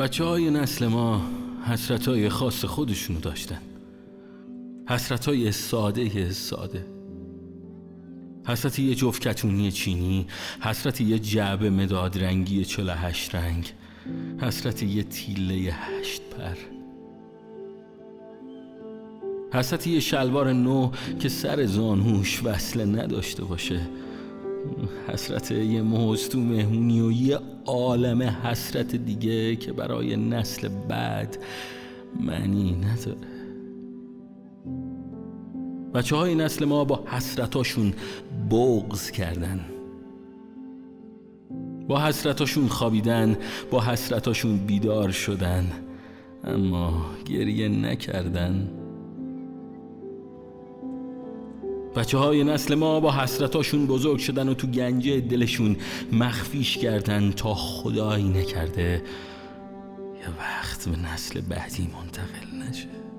بچه های نسل ما حسرت های خاص خودشونو داشتن. حسرت های ساده ساده. حسرت یه جفت کتونی چینی حسرت یه جعبه مداد رنگی 48 رنگ. حسرت یه تیله هشت پر. حسرت یه شلوار نو که سر زانوش وصله نداشته باشه. حسرت یه موز تو مهمونی و یه عالم حسرت دیگه که برای نسل بعد معنی نداره. بچه های نسل ما با حسرتاشون بغز کردن. با حسرتاشون خوابیدن با حسرتاشون بیدار شدن. اما گریه نکردن. بچه های نسل ما با حسرتاشون بزرگ شدن و تو گنجه دلشون مخفیش کردن تا خدایی نکرده. یه وقت به نسل بعدی منتقل نشه.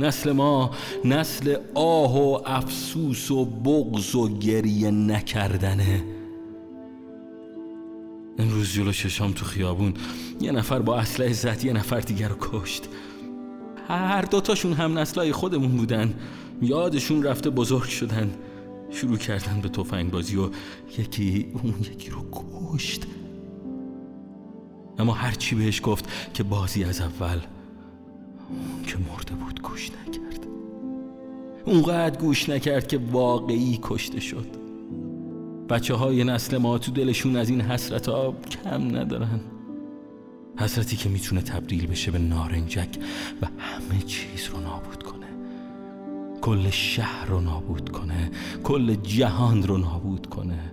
نسل ما نسل آه و افسوس و بغض و گریه نکردنه. امروز جلو ششام تو خیابون. یه نفر با اسلحه زد یه نفر دیگر رو کشت. هر دوتاشون هم نسلای خودمون بودن. یادشون رفته بزرگ شدن. شروع کردن به توفنگ بازی و یکی اون یکی رو کشت. اما هرچی بهش گفت که بازی از اول اون که مرده بود گوش نکرد. اونقدر گوش نکرد که واقعی کشته شد. بچه های نسل ما تو دلشون از این حسرت ها کم ندارن. حسرتی که می‌تونه تبدیل بشه به نارنجک و همه چیز رو نابود کنه. کل شهر رو نابود کنه. کل جهان رو نابود کنه.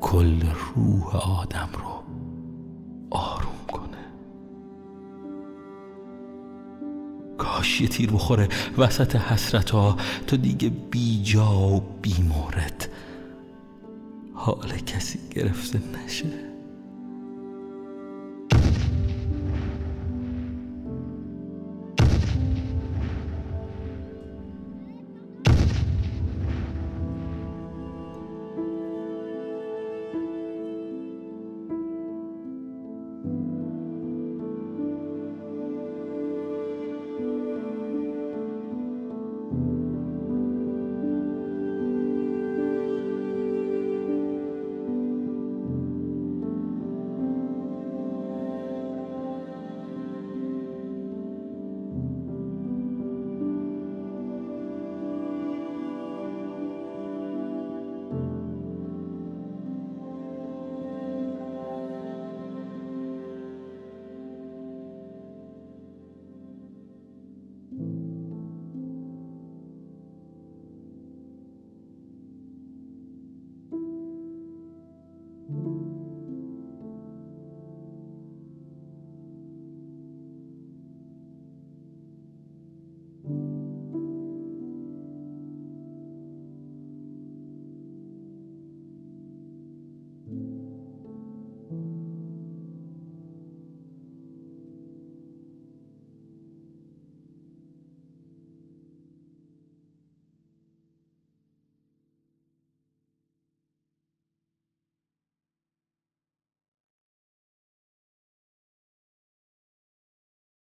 کل روح آدم رو آروم کاش یه تیر بخوره وسط حسرت ها تا دیگه بی جا و بی مورد. حال کسی گرفته نشه.